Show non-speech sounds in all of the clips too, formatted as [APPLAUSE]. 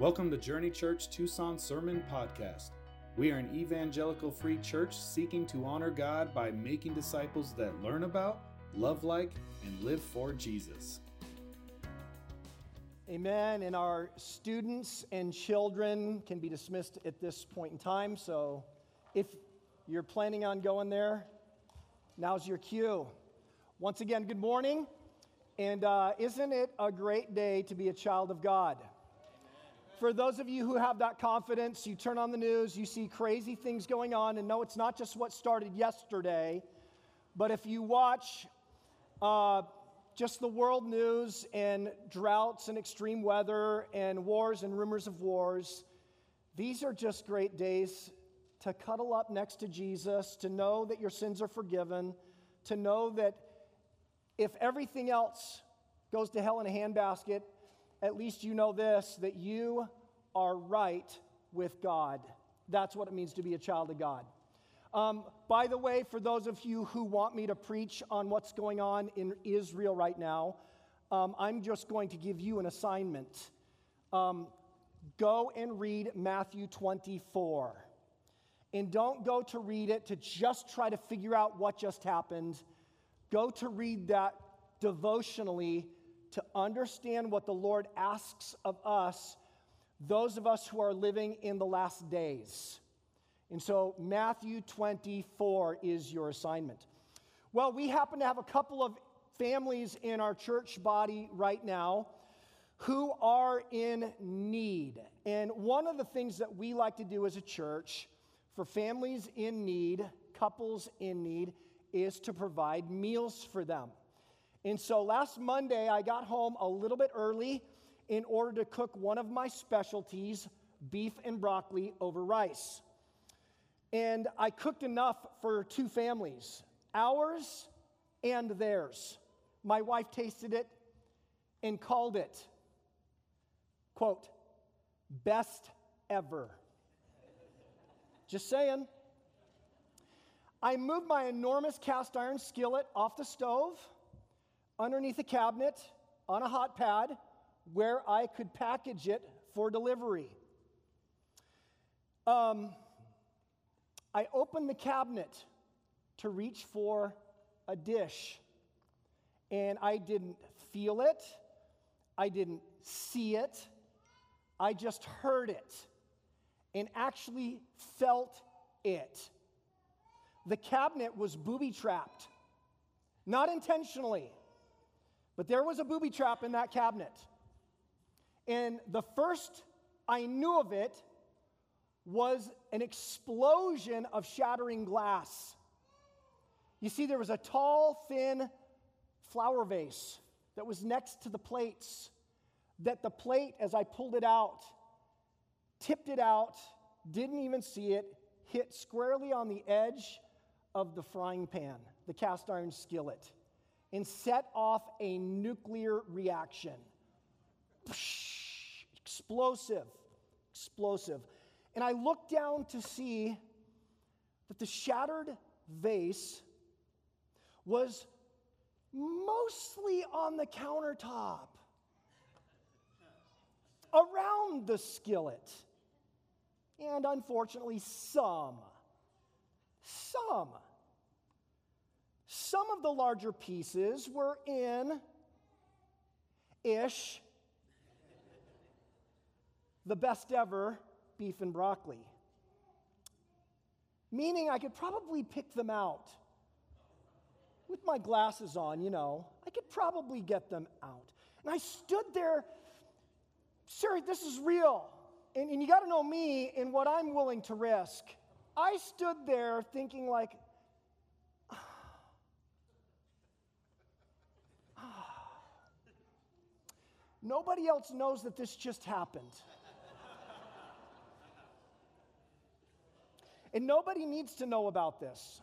Welcome to Journey Church Tucson Sermon Podcast. We are an evangelical free church seeking to honor God by making disciples that learn about, love like, and live for Jesus. Amen. And our students and children can be dismissed at this point in time. So if you're planning on going there, now's your cue. Once again, good morning. And uh, isn't it a great day to be a child of God? For those of you who have that confidence, you turn on the news, you see crazy things going on, and no, it's not just what started yesterday, but if you watch uh, just the world news and droughts and extreme weather and wars and rumors of wars, these are just great days to cuddle up next to Jesus, to know that your sins are forgiven, to know that if everything else goes to hell in a handbasket, at least you know this that you are right with God. That's what it means to be a child of God. Um, by the way, for those of you who want me to preach on what's going on in Israel right now, um, I'm just going to give you an assignment. Um, go and read Matthew 24. And don't go to read it to just try to figure out what just happened. Go to read that devotionally to understand what the Lord asks of us, those of us who are living in the last days. And so, Matthew 24 is your assignment. Well, we happen to have a couple of families in our church body right now who are in need. And one of the things that we like to do as a church for families in need, couples in need, is to provide meals for them. And so last Monday, I got home a little bit early in order to cook one of my specialties, beef and broccoli over rice. And I cooked enough for two families, ours and theirs. My wife tasted it and called it, quote, best ever. Just saying. I moved my enormous cast iron skillet off the stove underneath a cabinet on a hot pad where I could package it for delivery. Um, I opened the cabinet to reach for a dish, and I didn't feel it, I didn't see it, I just heard it and actually felt it. The cabinet was booby trapped, not intentionally. But there was a booby trap in that cabinet. And the first I knew of it was an explosion of shattering glass. You see, there was a tall, thin flower vase that was next to the plates. That the plate, as I pulled it out, tipped it out, didn't even see it, hit squarely on the edge of the frying pan, the cast iron skillet and set off a nuclear reaction. Explosive, explosive. And I looked down to see that the shattered vase was mostly on the countertop, around the skillet, and unfortunately, some, some some of the larger pieces were in ish, the best ever beef and broccoli. Meaning I could probably pick them out. With my glasses on, you know, I could probably get them out. And I stood there, sir, this is real. And, and you got to know me and what I'm willing to risk. I stood there thinking, like, Nobody else knows that this just happened. and nobody needs to know about this.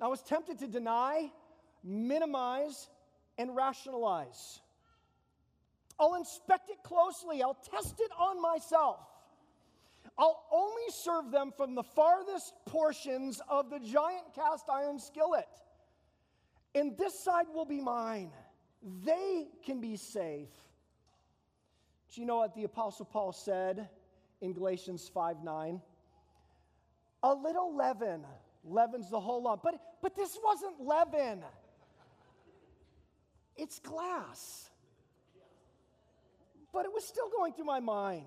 I was tempted to deny, minimize, and rationalize. I'll inspect it closely, I'll test it on myself. I'll only serve them from the farthest portions of the giant cast iron skillet. And this side will be mine they can be safe. Do you know what the Apostle Paul said in Galatians 5 9? A little leaven leavens the whole lump. But, but this wasn't leaven, it's glass. But it was still going through my mind.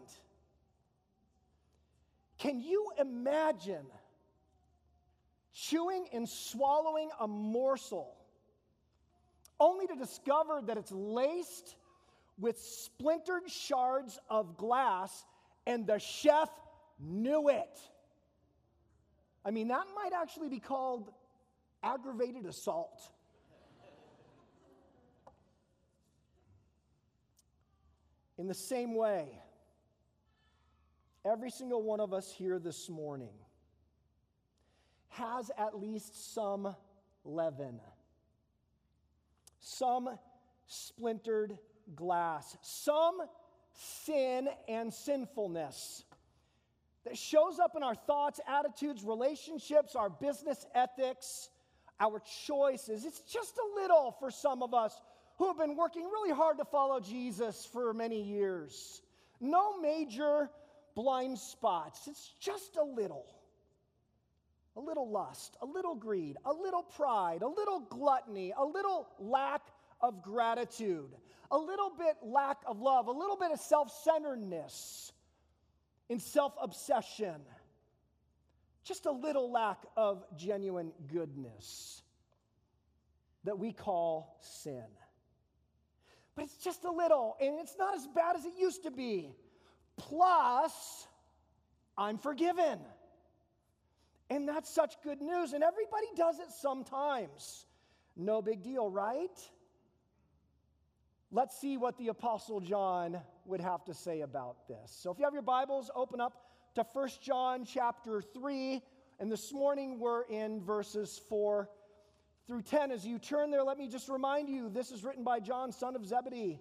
Can you imagine chewing and swallowing a morsel only to discover that it's laced with splintered shards of glass and the chef knew it? I mean, that might actually be called aggravated assault. In the same way, every single one of us here this morning has at least some leaven, some splintered glass, some sin and sinfulness that shows up in our thoughts, attitudes, relationships, our business ethics, our choices. It's just a little for some of us who have been working really hard to follow Jesus for many years. No major blind spots, it's just a little. A little lust, a little greed, a little pride, a little gluttony, a little lack of gratitude, a little bit lack of love, a little bit of self centeredness in self obsession, just a little lack of genuine goodness that we call sin. But it's just a little, and it's not as bad as it used to be. Plus, I'm forgiven. And that's such good news. And everybody does it sometimes. No big deal, right? Let's see what the Apostle John would have to say about this. So if you have your Bibles, open up to 1 John chapter 3. And this morning we're in verses 4 through 10. As you turn there, let me just remind you this is written by John, son of Zebedee.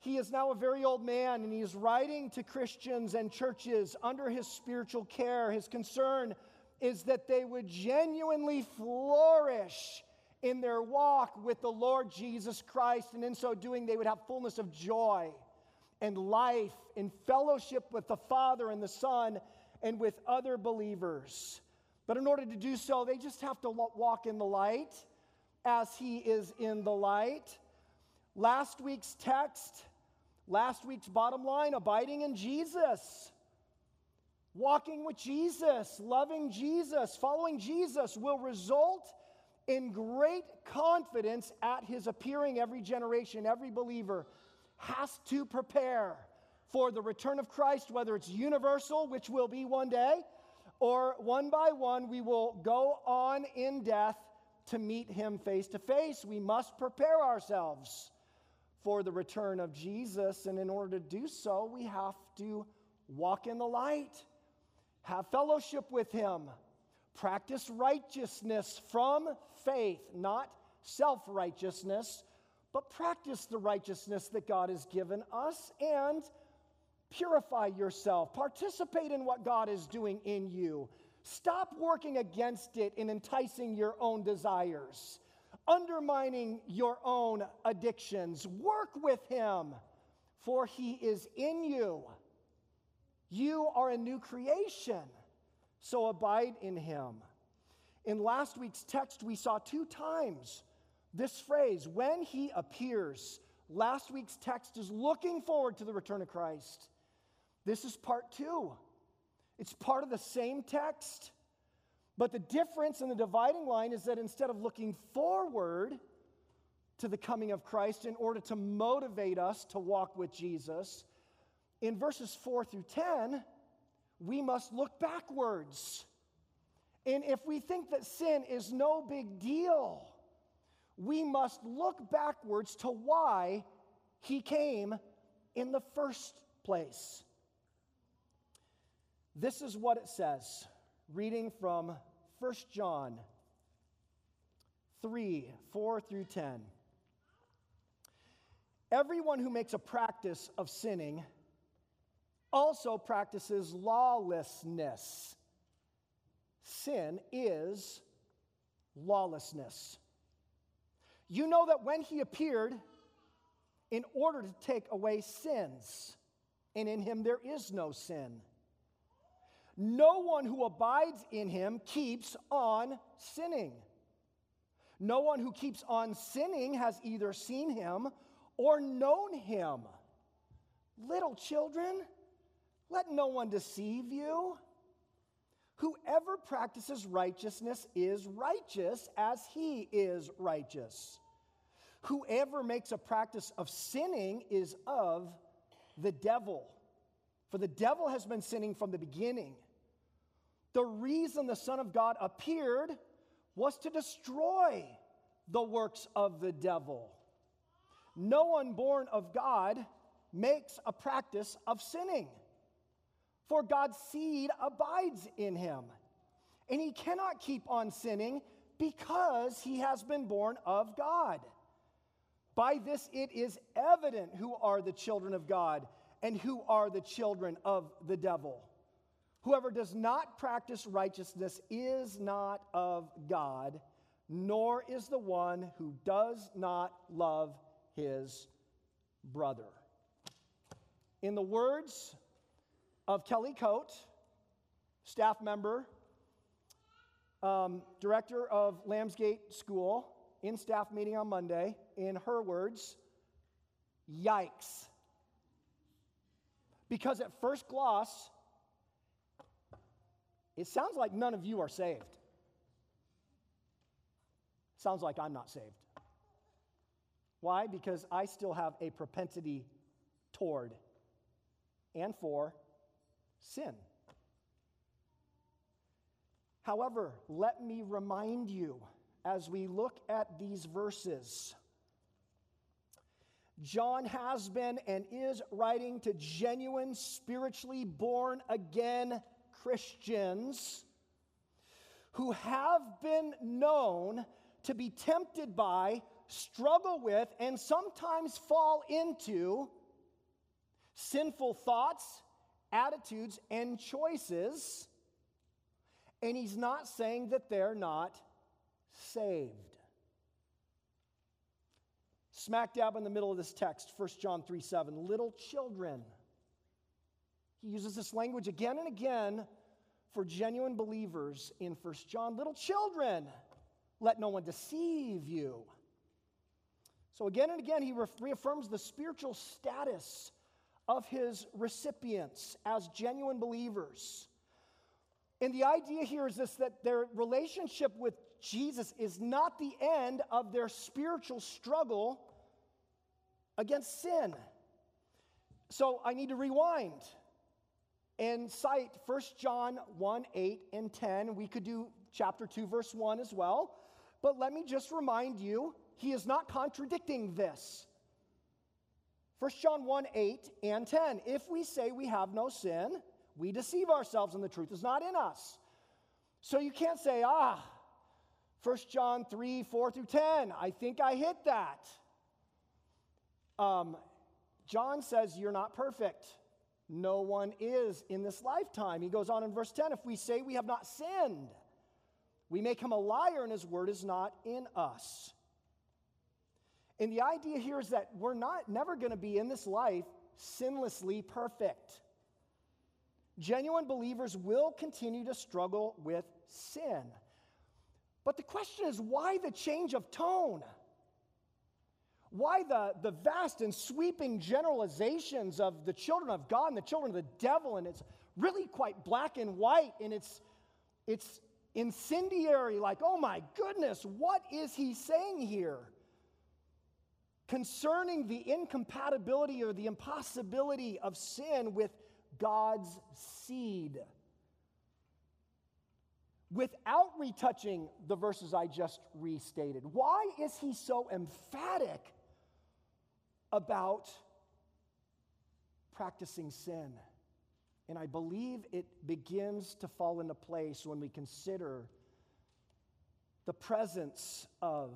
He is now a very old man, and he is writing to Christians and churches under his spiritual care. His concern is that they would genuinely flourish in their walk with the Lord Jesus Christ, and in so doing, they would have fullness of joy and life in fellowship with the Father and the Son and with other believers. But in order to do so, they just have to walk in the light as He is in the light. Last week's text, last week's bottom line abiding in Jesus. Walking with Jesus, loving Jesus, following Jesus will result in great confidence at his appearing every generation, every believer has to prepare for the return of Christ, whether it's universal, which will be one day, or one by one, we will go on in death to meet him face to face. We must prepare ourselves for the return of Jesus, and in order to do so, we have to walk in the light, have fellowship with him, practice righteousness from faith, not self righteousness, but practice the righteousness that God has given us and purify yourself. Participate in what God is doing in you. Stop working against it in enticing your own desires, undermining your own addictions. Work with Him, for He is in you. You are a new creation, so abide in Him. In last week's text, we saw two times this phrase, when he appears. Last week's text is looking forward to the return of Christ. This is part two. It's part of the same text, but the difference in the dividing line is that instead of looking forward to the coming of Christ in order to motivate us to walk with Jesus, in verses 4 through 10, we must look backwards and if we think that sin is no big deal, we must look backwards to why he came in the first place. This is what it says, reading from 1 John 3 4 through 10. Everyone who makes a practice of sinning also practices lawlessness sin is lawlessness. You know that when he appeared in order to take away sins, and in him there is no sin. No one who abides in him keeps on sinning. No one who keeps on sinning has either seen him or known him. Little children, let no one deceive you. Whoever practices righteousness is righteous as he is righteous. Whoever makes a practice of sinning is of the devil. For the devil has been sinning from the beginning. The reason the Son of God appeared was to destroy the works of the devil. No one born of God makes a practice of sinning, for God's seed abides in him, and he cannot keep on sinning because he has been born of God. By this it is evident who are the children of God and who are the children of the devil. Whoever does not practice righteousness is not of God, nor is the one who does not love his brother. In the words of Kelly Coate, staff member, um, director of Lambsgate School, in staff meeting on Monday, in her words, yikes. Because at first gloss, it sounds like none of you are saved. Sounds like I'm not saved. Why? Because I still have a propensity toward and for sin. However, let me remind you as we look at these verses, John has been and is writing to genuine, spiritually born again Christians who have been known to be tempted by, struggle with, and sometimes fall into sinful thoughts, attitudes, and choices. And he's not saying that they're not saved. Smack dab in the middle of this text, 1 John 3 7, little children. He uses this language again and again for genuine believers in 1 John. Little children, let no one deceive you. So, again and again, he reaffirms the spiritual status of his recipients as genuine believers. And the idea here is this that their relationship with Jesus is not the end of their spiritual struggle against sin. So I need to rewind and cite 1 John 1 8 and 10. We could do chapter 2, verse 1 as well. But let me just remind you, he is not contradicting this. 1 John 1 8 and 10. If we say we have no sin, we deceive ourselves and the truth is not in us. So you can't say, ah, 1 John 3 4 through 10, I think I hit that. Um, John says, You're not perfect. No one is in this lifetime. He goes on in verse 10 if we say we have not sinned, we make him a liar and his word is not in us. And the idea here is that we're not never going to be in this life sinlessly perfect. Genuine believers will continue to struggle with sin. But the question is why the change of tone? Why the, the vast and sweeping generalizations of the children of God and the children of the devil? And it's really quite black and white and it's, it's incendiary, like, oh my goodness, what is he saying here? Concerning the incompatibility or the impossibility of sin with God's seed without retouching the verses I just restated. Why is he so emphatic about practicing sin? And I believe it begins to fall into place when we consider the presence of,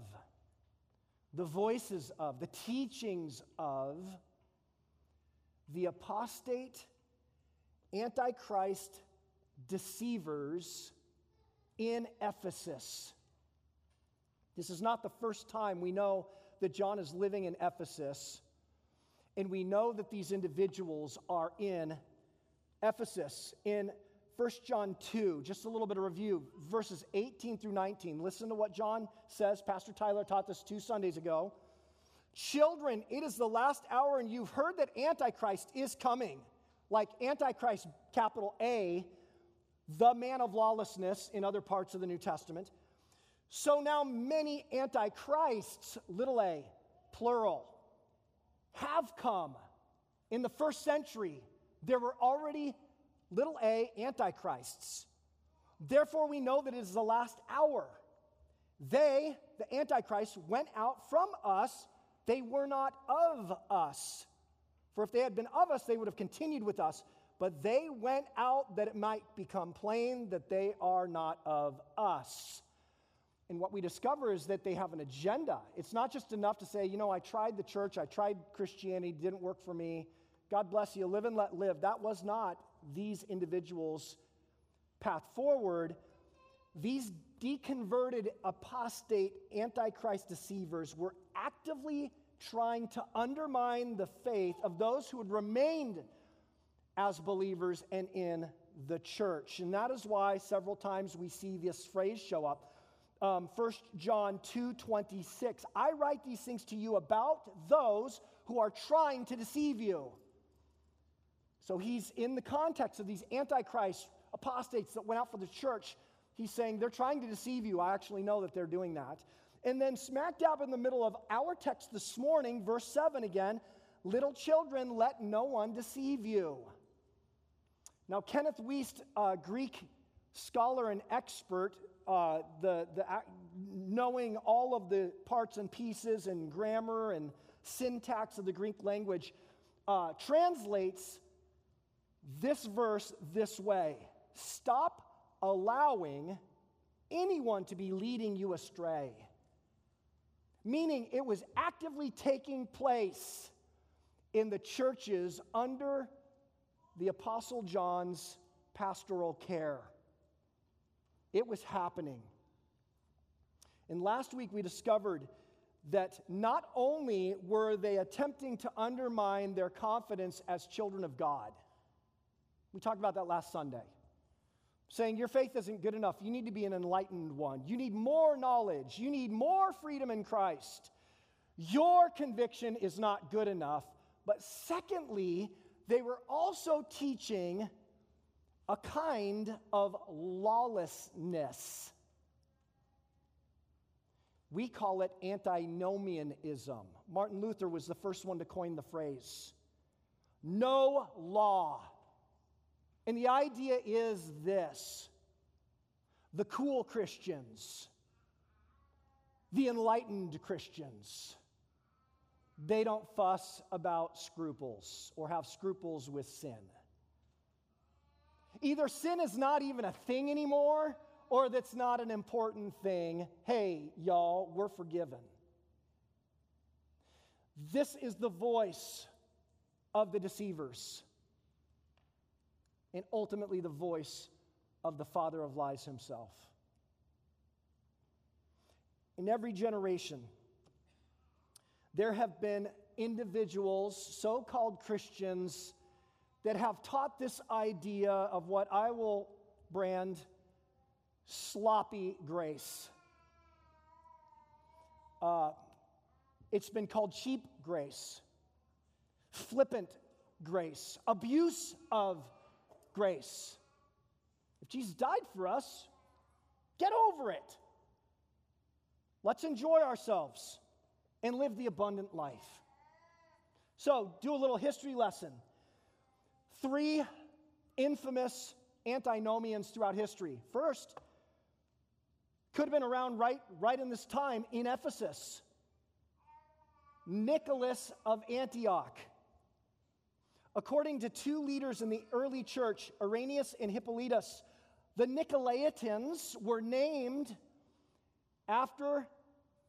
the voices of, the teachings of the apostate, antichrist deceivers in Ephesus. This is not the first time we know that John is living in Ephesus. And we know that these individuals are in Ephesus. In 1 John 2, just a little bit of review, verses 18 through 19. Listen to what John says. Pastor Tyler taught this two Sundays ago. Children, it is the last hour, and you've heard that Antichrist is coming. Like Antichrist, capital A, the man of lawlessness in other parts of the New Testament. So now many antichrists, little a, plural, have come. In the first century, there were already little a antichrists. Therefore, we know that it is the last hour. They, the antichrists, went out from us. They were not of us. For if they had been of us, they would have continued with us. But they went out that it might become plain that they are not of us. And what we discover is that they have an agenda. It's not just enough to say, you know, I tried the church, I tried Christianity, didn't work for me. God bless you, live and let live. That was not these individuals' path forward. These deconverted, apostate, antichrist deceivers were actively trying to undermine the faith of those who had remained as believers and in the church. And that is why several times we see this phrase show up um, 1 John 2 26. I write these things to you about those who are trying to deceive you. So he's in the context of these antichrist apostates that went out for the church. He's saying they're trying to deceive you. I actually know that they're doing that. And then, smack dab in the middle of our text this morning, verse 7 again little children, let no one deceive you. Now, Kenneth Wuest, a Greek scholar and expert, uh, the, the, knowing all of the parts and pieces and grammar and syntax of the Greek language, uh, translates this verse this way Stop allowing anyone to be leading you astray. Meaning it was actively taking place in the churches under the Apostle John's pastoral care. It was happening. And last week we discovered that not only were they attempting to undermine their confidence as children of God, we talked about that last Sunday, saying your faith isn't good enough. You need to be an enlightened one. You need more knowledge. You need more freedom in Christ. Your conviction is not good enough. But secondly, they were also teaching a kind of lawlessness. We call it antinomianism. Martin Luther was the first one to coin the phrase. No law. And the idea is this the cool Christians, the enlightened Christians, they don't fuss about scruples or have scruples with sin. Either sin is not even a thing anymore, or that's not an important thing. Hey, y'all, we're forgiven. This is the voice of the deceivers, and ultimately the voice of the father of lies himself. In every generation, there have been individuals, so called Christians, that have taught this idea of what I will brand sloppy grace. Uh, it's been called cheap grace, flippant grace, abuse of grace. If Jesus died for us, get over it. Let's enjoy ourselves and live the abundant life. So, do a little history lesson three infamous antinomians throughout history. First, could have been around right, right in this time in Ephesus. Nicholas of Antioch. According to two leaders in the early church, Irenaeus and Hippolytus, the Nicolaitans were named after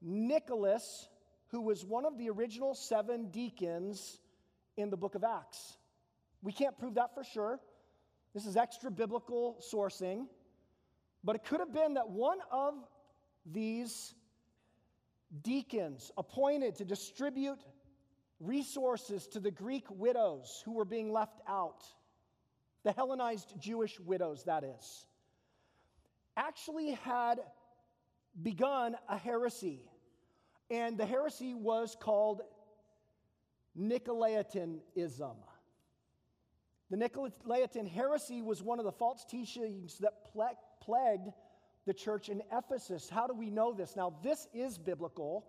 Nicholas, who was one of the original seven deacons in the book of Acts. We can't prove that for sure. This is extra biblical sourcing. But it could have been that one of these deacons appointed to distribute resources to the Greek widows who were being left out, the Hellenized Jewish widows, that is, actually had begun a heresy. And the heresy was called Nicolaitanism. The Nicolaitan heresy was one of the false teachings that plagued the church in Ephesus. How do we know this? Now, this is biblical.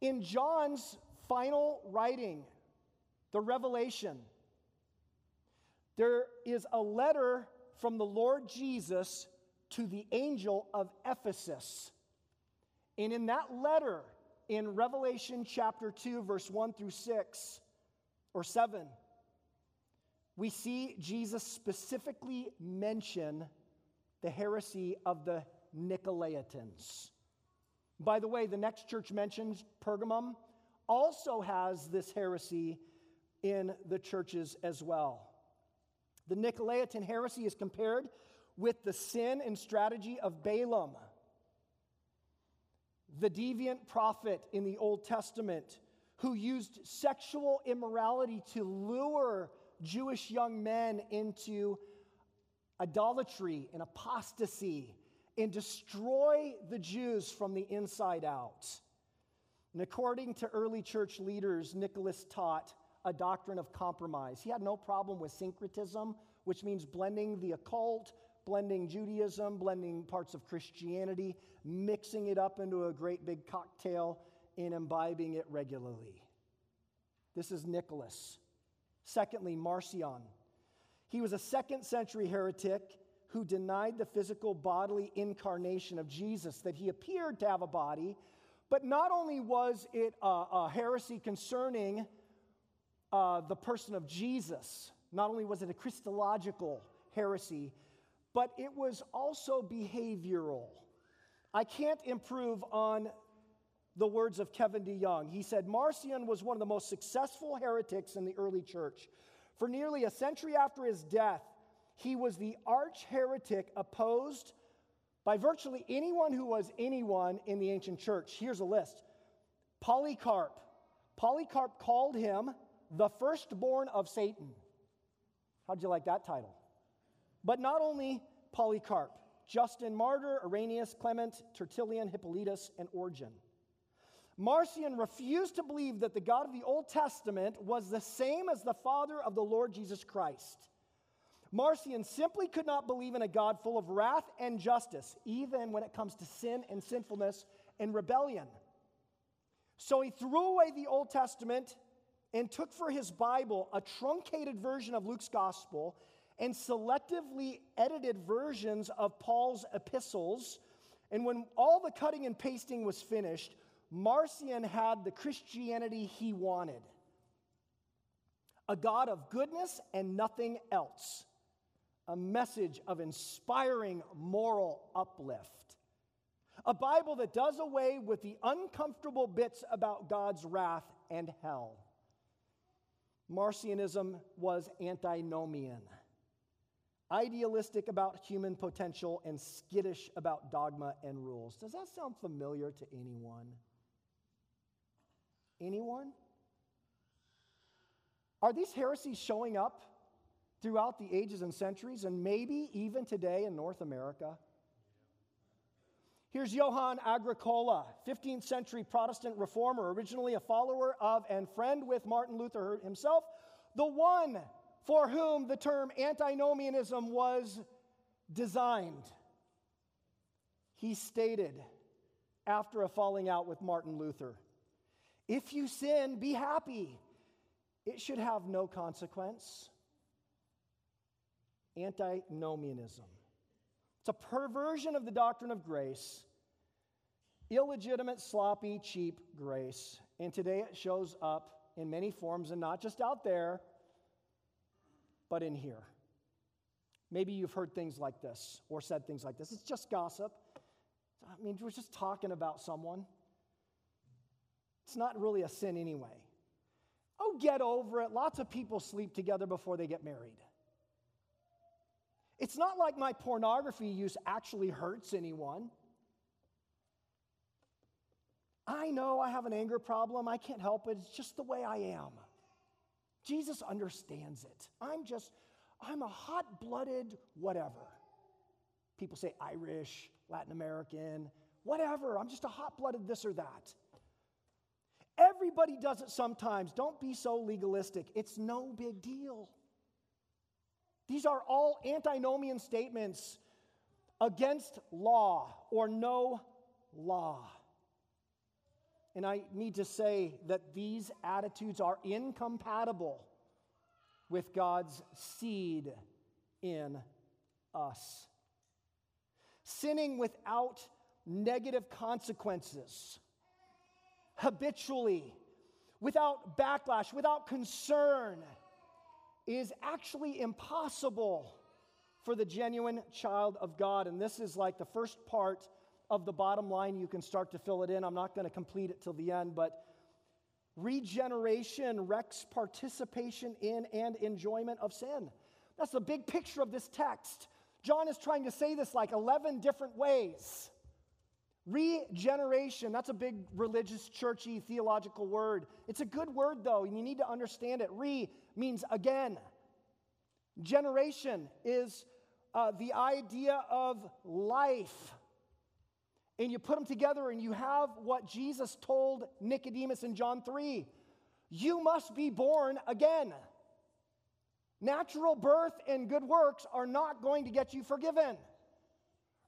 In John's final writing, the Revelation, there is a letter from the Lord Jesus to the angel of Ephesus. And in that letter, in Revelation chapter 2, verse 1 through 6 or 7, we see Jesus specifically mention the heresy of the Nicolaitans. By the way, the next church mentioned, Pergamum, also has this heresy in the churches as well. The Nicolaitan heresy is compared with the sin and strategy of Balaam, the deviant prophet in the Old Testament who used sexual immorality to lure Jewish young men into idolatry and apostasy and destroy the Jews from the inside out. And according to early church leaders, Nicholas taught a doctrine of compromise. He had no problem with syncretism, which means blending the occult, blending Judaism, blending parts of Christianity, mixing it up into a great big cocktail, and imbibing it regularly. This is Nicholas. Secondly, Marcion. He was a second century heretic who denied the physical bodily incarnation of Jesus, that he appeared to have a body, but not only was it a, a heresy concerning uh, the person of Jesus, not only was it a Christological heresy, but it was also behavioral. I can't improve on the words of Kevin DeYoung. He said Marcion was one of the most successful heretics in the early church. For nearly a century after his death, he was the arch heretic opposed by virtually anyone who was anyone in the ancient church. Here's a list Polycarp. Polycarp called him the firstborn of Satan. How'd you like that title? But not only Polycarp, Justin Martyr, Irenaeus, Clement, Tertullian, Hippolytus, and Origen. Marcion refused to believe that the God of the Old Testament was the same as the Father of the Lord Jesus Christ. Marcion simply could not believe in a God full of wrath and justice, even when it comes to sin and sinfulness and rebellion. So he threw away the Old Testament and took for his Bible a truncated version of Luke's gospel and selectively edited versions of Paul's epistles. And when all the cutting and pasting was finished, Marcion had the Christianity he wanted a God of goodness and nothing else, a message of inspiring moral uplift, a Bible that does away with the uncomfortable bits about God's wrath and hell. Marcionism was antinomian, idealistic about human potential and skittish about dogma and rules. Does that sound familiar to anyone? Anyone? Are these heresies showing up throughout the ages and centuries, and maybe even today in North America? Here's Johann Agricola, 15th century Protestant reformer, originally a follower of and friend with Martin Luther himself, the one for whom the term antinomianism was designed. He stated after a falling out with Martin Luther if you sin, be happy. It should have no consequence. Antinomianism. It's a perversion of the doctrine of grace, illegitimate, sloppy, cheap grace. And today it shows up in many forms and not just out there, but in here. Maybe you've heard things like this or said things like this. It's just gossip. I mean, we're just talking about someone. It's not really a sin anyway. Oh, get over it. Lots of people sleep together before they get married. It's not like my pornography use actually hurts anyone. I know I have an anger problem. I can't help it. It's just the way I am. Jesus understands it. I'm just, I'm a hot blooded whatever. People say Irish, Latin American, whatever. I'm just a hot blooded this or that. Everybody does it sometimes. Don't be so legalistic. It's no big deal. These are all antinomian statements against law or no law. And I need to say that these attitudes are incompatible with God's seed in us. Sinning without negative consequences, habitually, without backlash, without concern, is actually impossible for the genuine child of God. And this is like the first part of the bottom line. You can start to fill it in. I'm not going to complete it till the end, but regeneration wrecks participation in and enjoyment of sin. That's the big picture of this text. John is trying to say this like 11 different ways. Regeneration, that's a big religious, churchy, theological word. It's a good word, though, and you need to understand it. Re means again. Generation is uh, the idea of life. And you put them together, and you have what Jesus told Nicodemus in John 3 You must be born again. Natural birth and good works are not going to get you forgiven.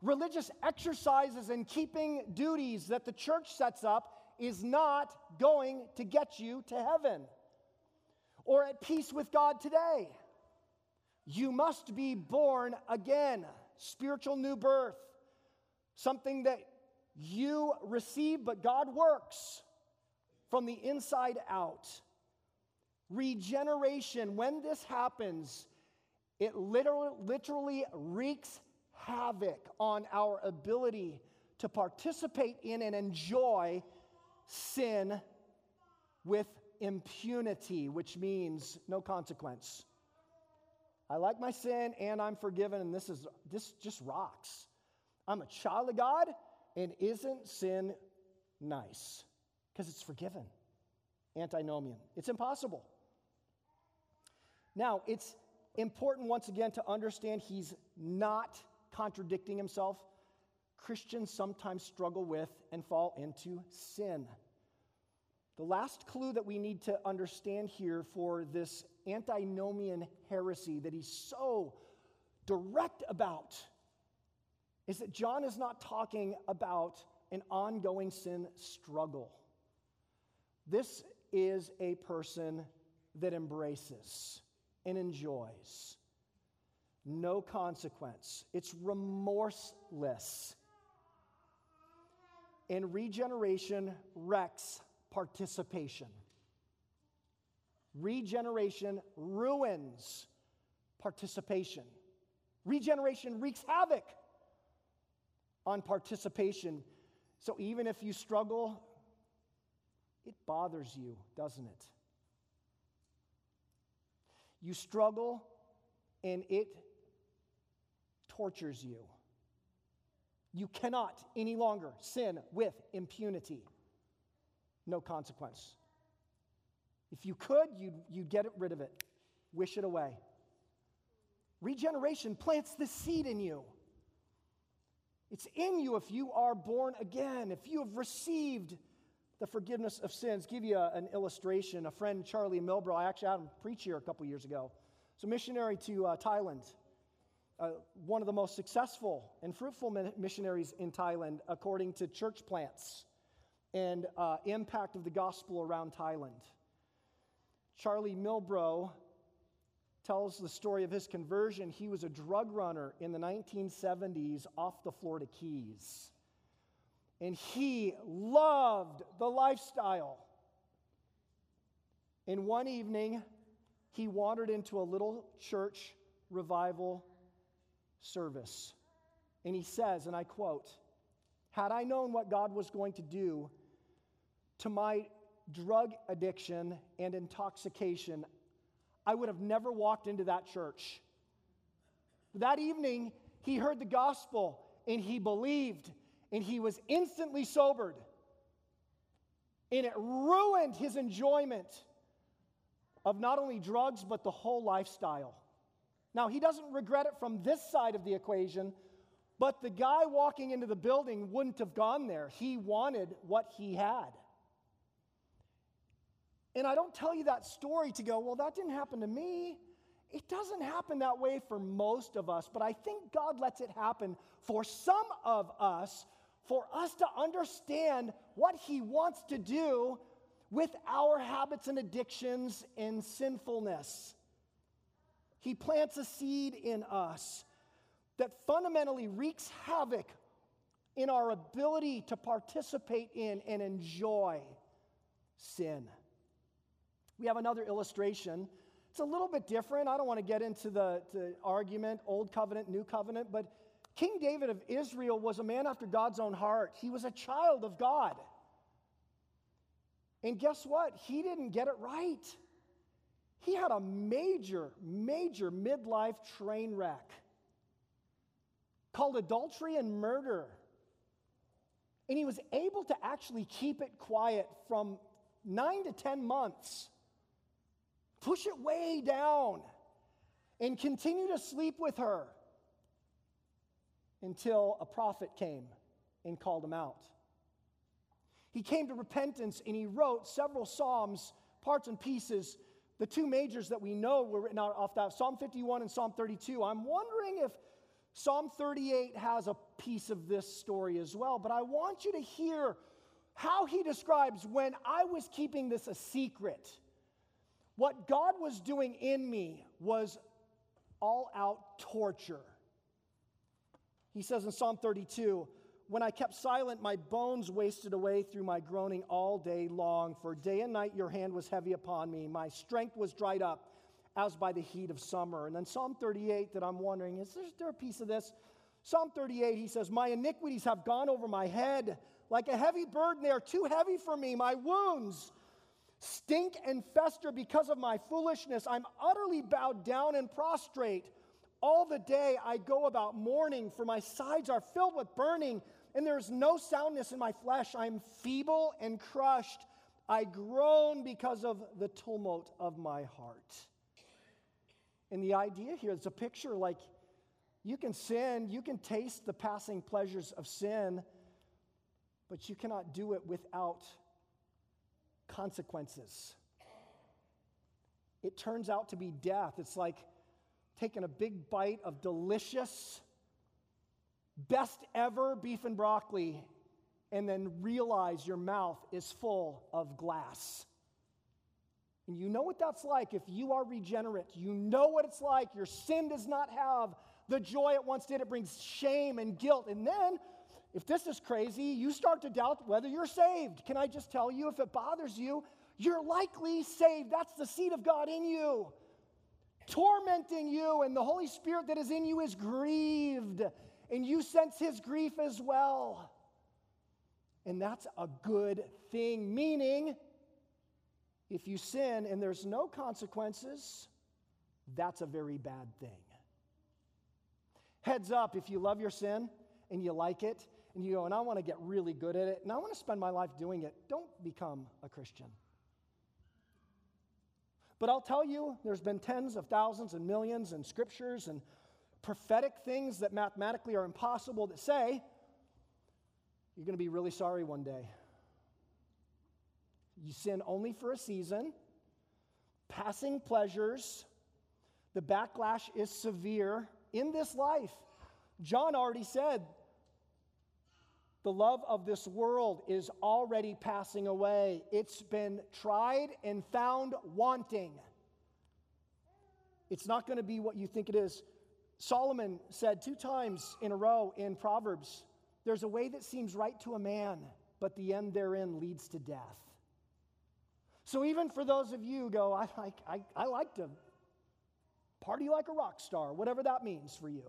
Religious exercises and keeping duties that the church sets up is not going to get you to heaven or at peace with God today. You must be born again, spiritual new birth, something that you receive, but God works from the inside out. Regeneration, when this happens, it literally, literally wreaks havoc on our ability to participate in and enjoy sin with impunity, which means no consequence. I like my sin and I'm forgiven, and this is this just rocks. I'm a child of God, and isn't sin nice? Because it's forgiven. Antinomian. It's impossible. Now, it's important once again to understand he's not contradicting himself. Christians sometimes struggle with and fall into sin. The last clue that we need to understand here for this antinomian heresy that he's so direct about is that John is not talking about an ongoing sin struggle. This is a person that embraces and enjoys no consequence, it's remorseless. And regeneration wrecks participation. Regeneration ruins participation. Regeneration wreaks havoc on participation. So even if you struggle, it bothers you, doesn't it? You struggle and it tortures you. You cannot any longer sin with impunity no consequence. If you could, you'd, you'd get rid of it, wish it away. Regeneration plants the seed in you. It's in you if you are born again, if you have received the forgiveness of sins. Give you a, an illustration. A friend, Charlie Milbro, I actually had him preach here a couple years ago. He's a missionary to uh, Thailand, uh, one of the most successful and fruitful missionaries in Thailand, according to church plants and uh, impact of the gospel around Thailand. Charlie Milbro tells the story of his conversion. He was a drug runner in the 1970s off the Florida Keys. And he loved the lifestyle. And one evening, he wandered into a little church revival service. And he says, and I quote, Had I known what God was going to do, to my drug addiction and intoxication, I would have never walked into that church. That evening, he heard the gospel and he believed and he was instantly sobered. And it ruined his enjoyment of not only drugs, but the whole lifestyle. Now, he doesn't regret it from this side of the equation, but the guy walking into the building wouldn't have gone there. He wanted what he had. And I don't tell you that story to go, well, that didn't happen to me. It doesn't happen that way for most of us, but I think God lets it happen for some of us for us to understand what He wants to do with our habits and addictions and sinfulness. He plants a seed in us that fundamentally wreaks havoc in our ability to participate in and enjoy sin. We have another illustration. It's a little bit different. I don't want to get into the, argument, Old Covenant, New Covenant, but King David of Israel was a man after God's own heart. He was a child of God. And guess what? He didn't get it right. He had a major, major midlife train wreck called adultery and murder. And he was able to actually keep it quiet from nine to 10 months, push it way down, and continue to sleep with her until a prophet came and called him out. He came to repentance and he wrote several Psalms, parts and pieces. The two majors that we know were written out off that Psalm 51 and Psalm 32. I'm wondering if Psalm 38 has a piece of this story as well, but I want you to hear how he describes when I was keeping this a secret. What God was doing in me was all out torture. He says in Psalm 32, When I kept silent, my bones wasted away through my groaning all day long. For day and night your hand was heavy upon me. My strength was dried up as by the heat of summer. And then Psalm 38, that I'm wondering, is there a piece of this? Psalm 38, he says, My iniquities have gone over my head like a heavy burden. They are too heavy for me. My wounds stink and fester because of my foolishness. I'm utterly bowed down and prostrate. All the day I go about mourning, for my sides are filled with burning, and there is no soundness in my flesh. I am feeble and crushed. I groan because of the tumult of my heart. And the idea here is a picture like you can sin, you can taste the passing pleasures of sin, but you cannot do it without consequences. It turns out to be death. It's like taking a big bite of delicious, best ever beef and broccoli, and then realize your mouth is full of glass. And you know what that's like if you are regenerate. You know what it's like. Your sin does not have the joy it once did, it brings shame and guilt. And then, if this is crazy, you start to doubt whether you're saved. Can I just tell you, if it bothers you, you're likely saved. That's the seed of God in you tormenting you, and the Holy Spirit that is in you is grieved, and you sense his grief as well. And that's a good thing, meaning, if you sin and there's no consequences, that's a very bad thing. Heads up, if you love your sin and you like it, and you go, and I want to get really good at it, and I want to spend my life doing it, don't become a Christian. But I'll tell you, there's been tens of thousands and millions and scriptures and prophetic things that mathematically are impossible that say. You're going to be really sorry one day. You sin only for a season, passing pleasures. The backlash is severe in this life. John already said the love of this world is already passing away. It's been tried and found wanting. It's not going to be what you think it is. Solomon said two times in a row in Proverbs there's a way that seems right to a man, but the end therein leads to death. So, even for those of you who go, I like, I, I like to party like a rock star, whatever that means for you.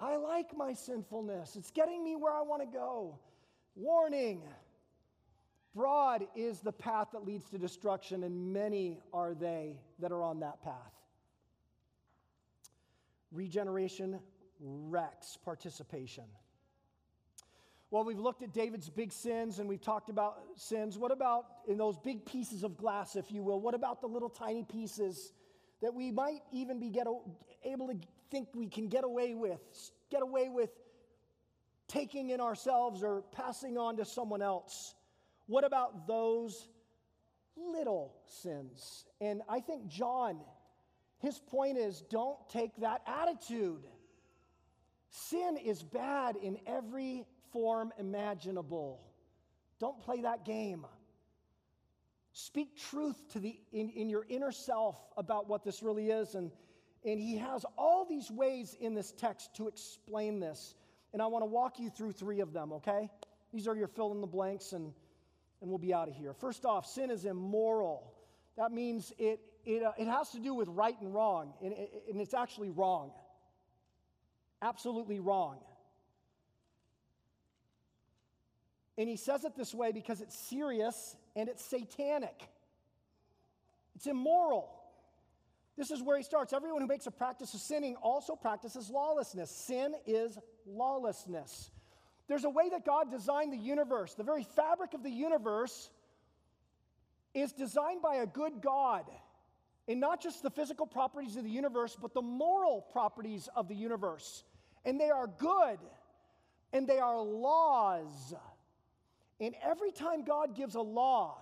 I like my sinfulness. It's getting me where I want to go. Warning broad is the path that leads to destruction, and many are they that are on that path. Regeneration wrecks participation. Well, we've looked at David's big sins and we've talked about sins. What about in those big pieces of glass, if you will? What about the little tiny pieces that we might even be get, able to think we can get away with, get away with taking in ourselves or passing on to someone else? What about those little sins? And I think John, his point is don't take that attitude. Sin is bad in every form imaginable. Don't play that game. Speak truth to the, in, in your inner self about what this really is. And, and he has all these ways in this text to explain this. And I want to walk you through three of them, okay? These are your fill in the blanks, and, and we'll be out of here. First off, sin is immoral. That means it, it, uh, it has to do with right and wrong, and, and it's actually wrong. Absolutely wrong. And he says it this way because it's serious and it's satanic. It's immoral. This is where he starts. Everyone who makes a practice of sinning also practices lawlessness. Sin is lawlessness. There's a way that God designed the universe. The very fabric of the universe is designed by a good God. And not just the physical properties of the universe, but the moral properties of the universe. And they are good, and they are laws. And every time God gives a law,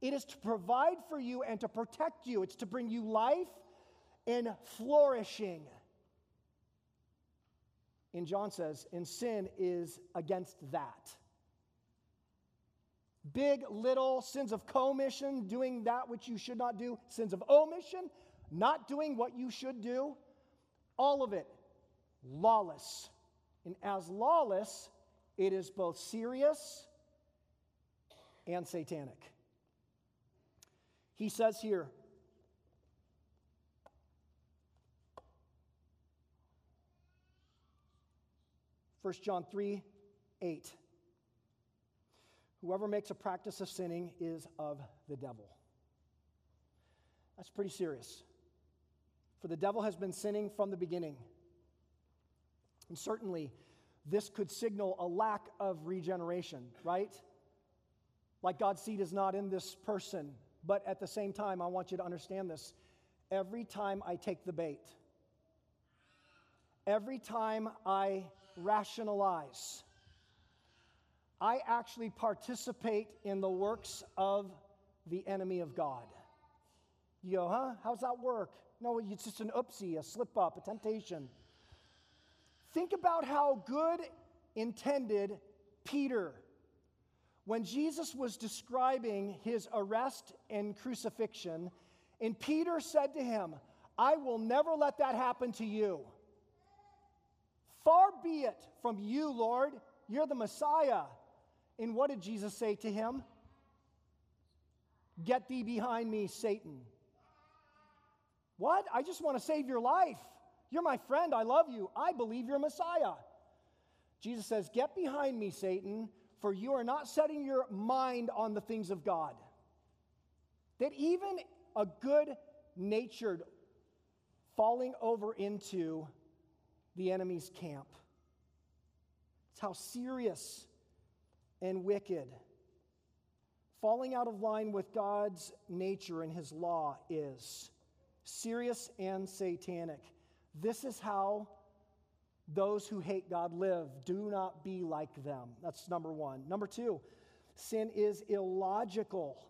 it is to provide for you and to protect you, it's to bring you life and flourishing. And John says, and sin is against that. Big, little sins of commission, doing that which you should not do, sins of omission, not doing what you should do, all of it lawless. And as lawless, it is both serious and satanic. He says here, First John 3 8. Whoever makes a practice of sinning is of the devil. That's pretty serious. For the devil has been sinning from the beginning. And certainly, this could signal a lack of regeneration, right? Like God's seed is not in this person. But at the same time, I want you to understand this. Every time I take the bait, every time I rationalize, I actually participate in the works of the enemy of God. You go, huh? How's that work? No, it's just an oopsie, a slip up, a temptation. Think about how good intended Peter, when Jesus was describing his arrest and crucifixion, and Peter said to him, I will never let that happen to you. Far be it from you, Lord. You're the Messiah. And what did Jesus say to him? Get thee behind me, Satan. What? I just want to save your life. You're my friend. I love you. I believe you're Messiah. Jesus says, Get behind me, Satan, for you are not setting your mind on the things of God. That even a good natured falling over into the enemy's camp. It's how serious and wicked falling out of line with God's nature and his law is. Serious and satanic. This is how those who hate God live. Do not be like them. That's number one. Number two, sin is illogical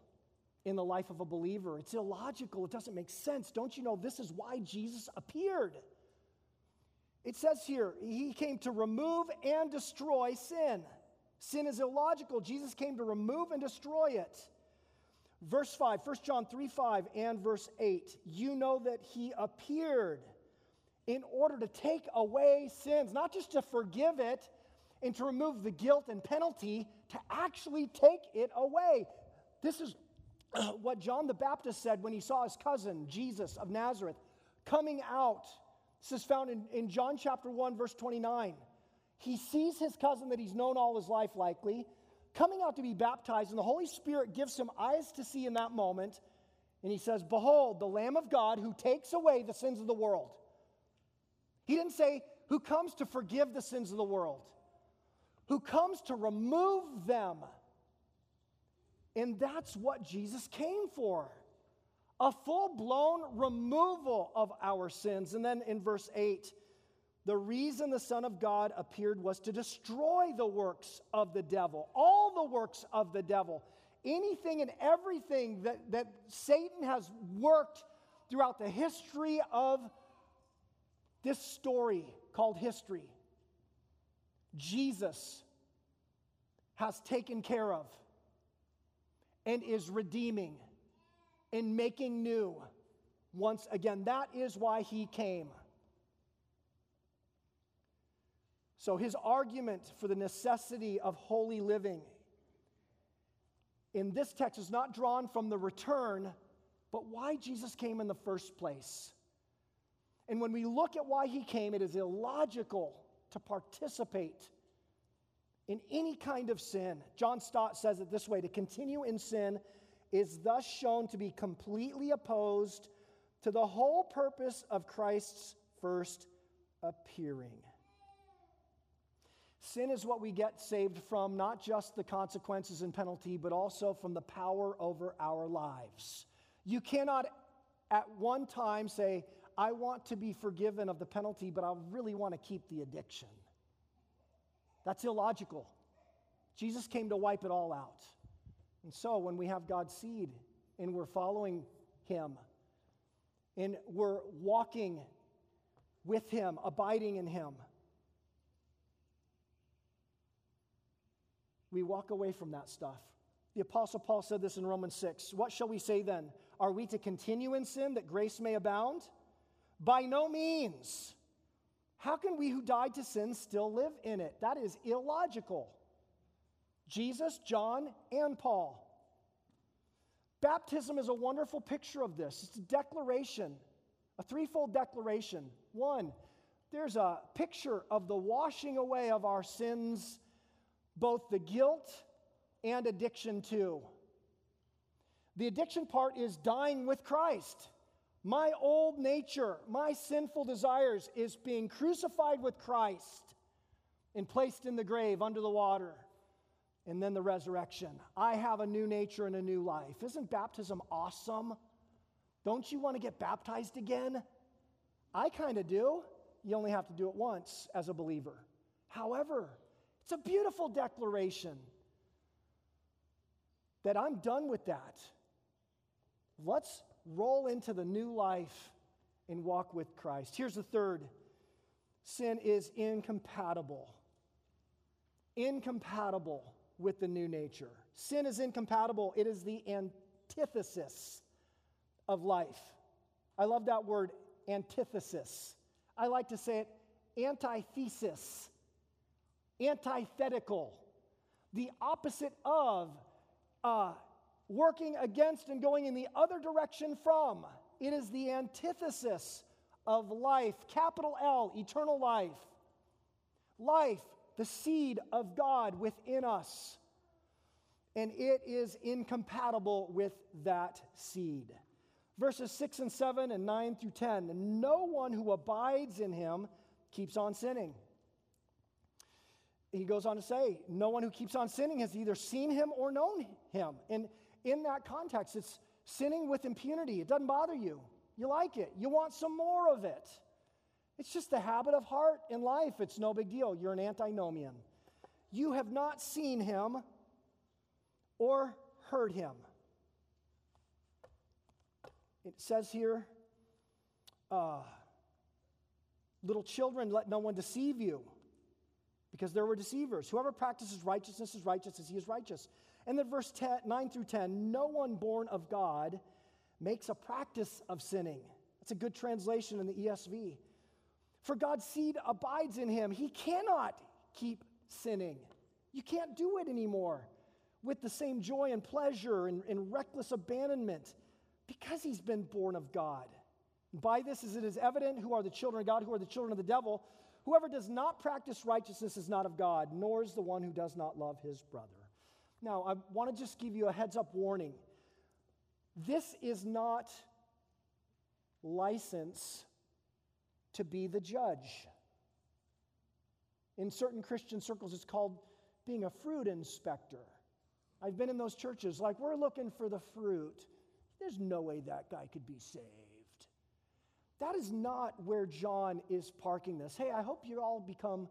in the life of a believer. It's illogical. It doesn't make sense. Don't you know this is why Jesus appeared? It says here, he came to remove and destroy sin. Sin is illogical. Jesus came to remove and destroy it. Verse 5, 1 John 3 5 and verse 8. You know that he appeared in order to take away sins, not just to forgive it and to remove the guilt and penalty, to actually take it away. This is uh, what John the Baptist said when he saw his cousin, Jesus of Nazareth, coming out. This is found in, in John chapter 1, verse 29. He sees his cousin that he's known all his life, likely, coming out to be baptized, and the Holy Spirit gives him eyes to see in that moment. And he says, Behold, the Lamb of God who takes away the sins of the world. He didn't say, who comes to forgive the sins of the world, who comes to remove them. And that's what Jesus came for a full blown removal of our sins. And then in verse 8, the reason the Son of God appeared was to destroy the works of the devil, all the works of the devil. Anything and everything that, that Satan has worked throughout the history of this story called history, Jesus has taken care of and is redeeming and making new once again. That is why he came. So, his argument for the necessity of holy living in this text is not drawn from the return, but why Jesus came in the first place. And when we look at why he came, it is illogical to participate in any kind of sin. John Stott says it this way to continue in sin is thus shown to be completely opposed to the whole purpose of Christ's first appearing. Sin is what we get saved from, not just the consequences and penalty, but also from the power over our lives. You cannot at one time say, I want to be forgiven of the penalty, but I really want to keep the addiction. That's illogical. Jesus came to wipe it all out. And so when we have God's seed and we're following Him and we're walking with Him, abiding in Him, we walk away from that stuff. The Apostle Paul said this in Romans 6. What shall we say then? Are we to continue in sin that grace may abound? By no means. How can we who died to sin still live in it? That is illogical. Jesus, John, and Paul. Baptism is a wonderful picture of this. It's a declaration, a threefold declaration. One, there's a picture of the washing away of our sins, both the guilt and addiction to. The addiction part is dying with Christ. My old nature, my sinful desires, is being crucified with Christ and placed in the grave under the water and then the resurrection. I have a new nature and a new life. Isn't baptism awesome? Don't you want to get baptized again? I kind of do. You only have to do it once as a believer. However, it's a beautiful declaration that I'm done with that. Let's roll into the new life and walk with Christ. Here's the third sin is incompatible. Incompatible with the new nature. Sin is incompatible, it is the antithesis of life. I love that word, antithesis. I like to say it antithesis, antithetical, the opposite of, uh, working against and going in the other direction from. It is the antithesis of life, capital L, eternal life. Life the seed of God within us. And it is incompatible with that seed. Verses 6 and 7 and 9 through 10 no one who abides in him keeps on sinning. He goes on to say, No one who keeps on sinning has either seen him or known him. And in that context, it's sinning with impunity. It doesn't bother you. You like it. You want some more of it. It's just a habit of heart in life. It's no big deal. You're an antinomian. You have not seen him or heard him. It says here, uh, little children, let no one deceive you, because there were deceivers. Whoever practices righteousness is righteous as he is righteous. And then verse 10, 9 through 10 no one born of God makes a practice of sinning. That's a good translation in the ESV. For God's seed abides in him. He cannot keep sinning. You can't do it anymore with the same joy and pleasure and, and reckless abandonment because he's been born of God. By this, as it is evident who are the children of God, who are the children of the devil. Whoever does not practice righteousness is not of God, nor is the one who does not love his brother. Now, I want to just give you a heads up warning. This is not license to be the judge. In certain Christian circles, it's called being a fruit inspector. I've been in those churches, like, we're looking for the fruit. There's no way that guy could be saved. That is not where John is parking this. Hey, I hope you all become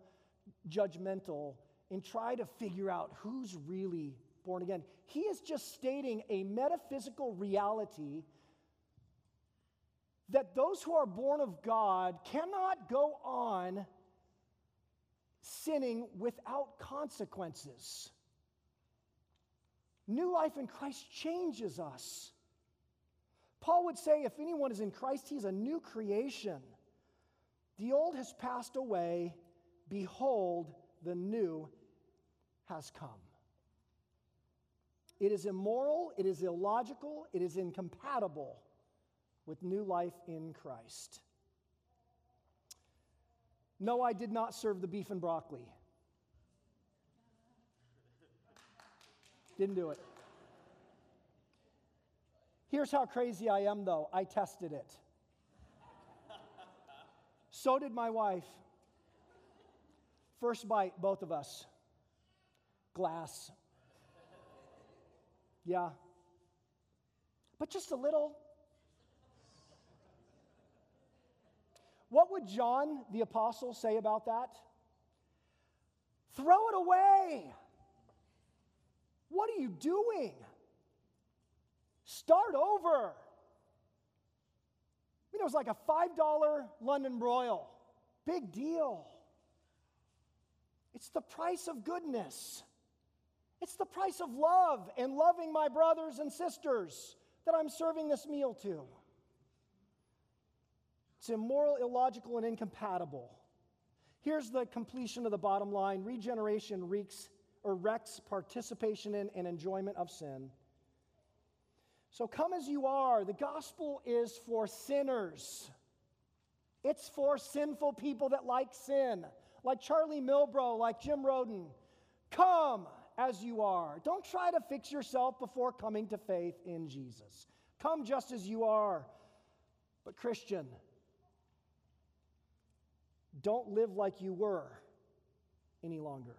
judgmental and try to figure out who's really born again. He is just stating a metaphysical reality that those who are born of God cannot go on sinning without consequences. New life in Christ changes us. Paul would say if anyone is in Christ, he's a new creation. The old has passed away. Behold, the new has come. It is immoral, it is illogical, it is incompatible with new life in Christ. No, I did not serve the beef and broccoli. Didn't do it. Here's how crazy I am, though I tested it. So did my wife. First bite, both of us. Glass. Yeah. But just a little. What would John the Apostle say about that? Throw it away. What are you doing? Start over. I mean, it was like a $5 London broil. Big deal. It's the price of goodness. It's the price of love and loving my brothers and sisters that I'm serving this meal to. It's immoral, illogical, and incompatible. Here's the completion of the bottom line regeneration wreaks or wrecks participation in and enjoyment of sin. So come as you are. The gospel is for sinners. It's for sinful people that like sin, like Charlie Milbro, like Jim Roden. Come as you are. Don't try to fix yourself before coming to faith in Jesus. Come just as you are. But, Christian, don't live like you were any longer.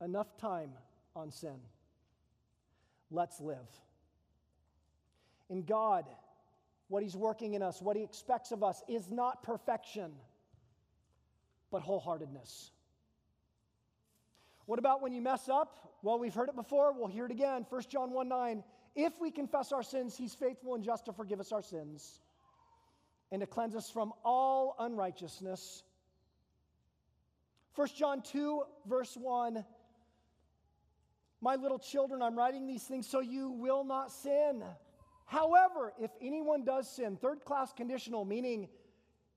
Enough time on sin. Let's live. In God, what He's working in us, what He expects of us, is not perfection, but wholeheartedness. What about when you mess up? Well, we've heard it before, we'll hear it again. 1 John 1 9. If we confess our sins, He's faithful and just to forgive us our sins and to cleanse us from all unrighteousness. 1 John 2, verse 1 My little children, I'm writing these things so you will not sin. However, if anyone does sin, third class conditional, meaning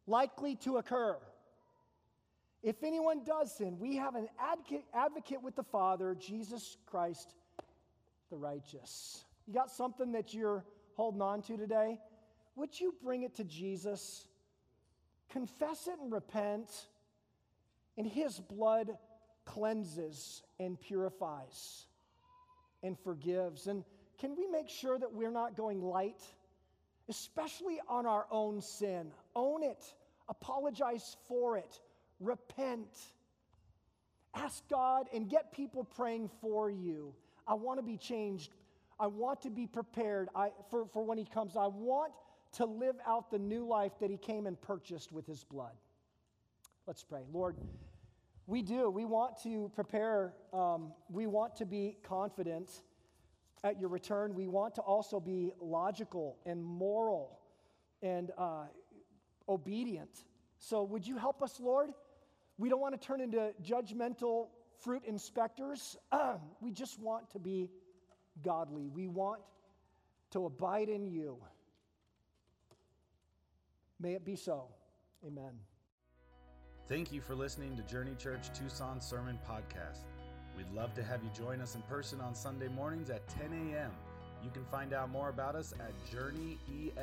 likely to occur. If anyone does sin, we have an advocate with the Father, Jesus Christ the righteous. You got something that you're holding on to today? Would you bring it to Jesus? Confess it and repent, and His blood cleanses and purifies and forgives. And can we make sure that we're not going light, especially on our own sin? Own it, apologize for it, repent. Ask God and get people praying for you. I want to be changed. I want to be prepared I, for, for when He comes. I want to live out the new life that he came and purchased with his blood. Let's pray. Lord, we do. We want to prepare, um, we want to be confident at your return. We want to also be logical and moral and uh, obedient. So, would you help us, Lord? We don't want to turn into judgmental fruit inspectors. [CLEARS THROAT] we just want to be godly. We want to abide in you. May it be so. Amen. Thank you for listening to Journey Church Tucson Sermon Podcast. We'd love to have you join us in person on Sunday mornings at 10 a.m. You can find out more about us at journeyefc.org.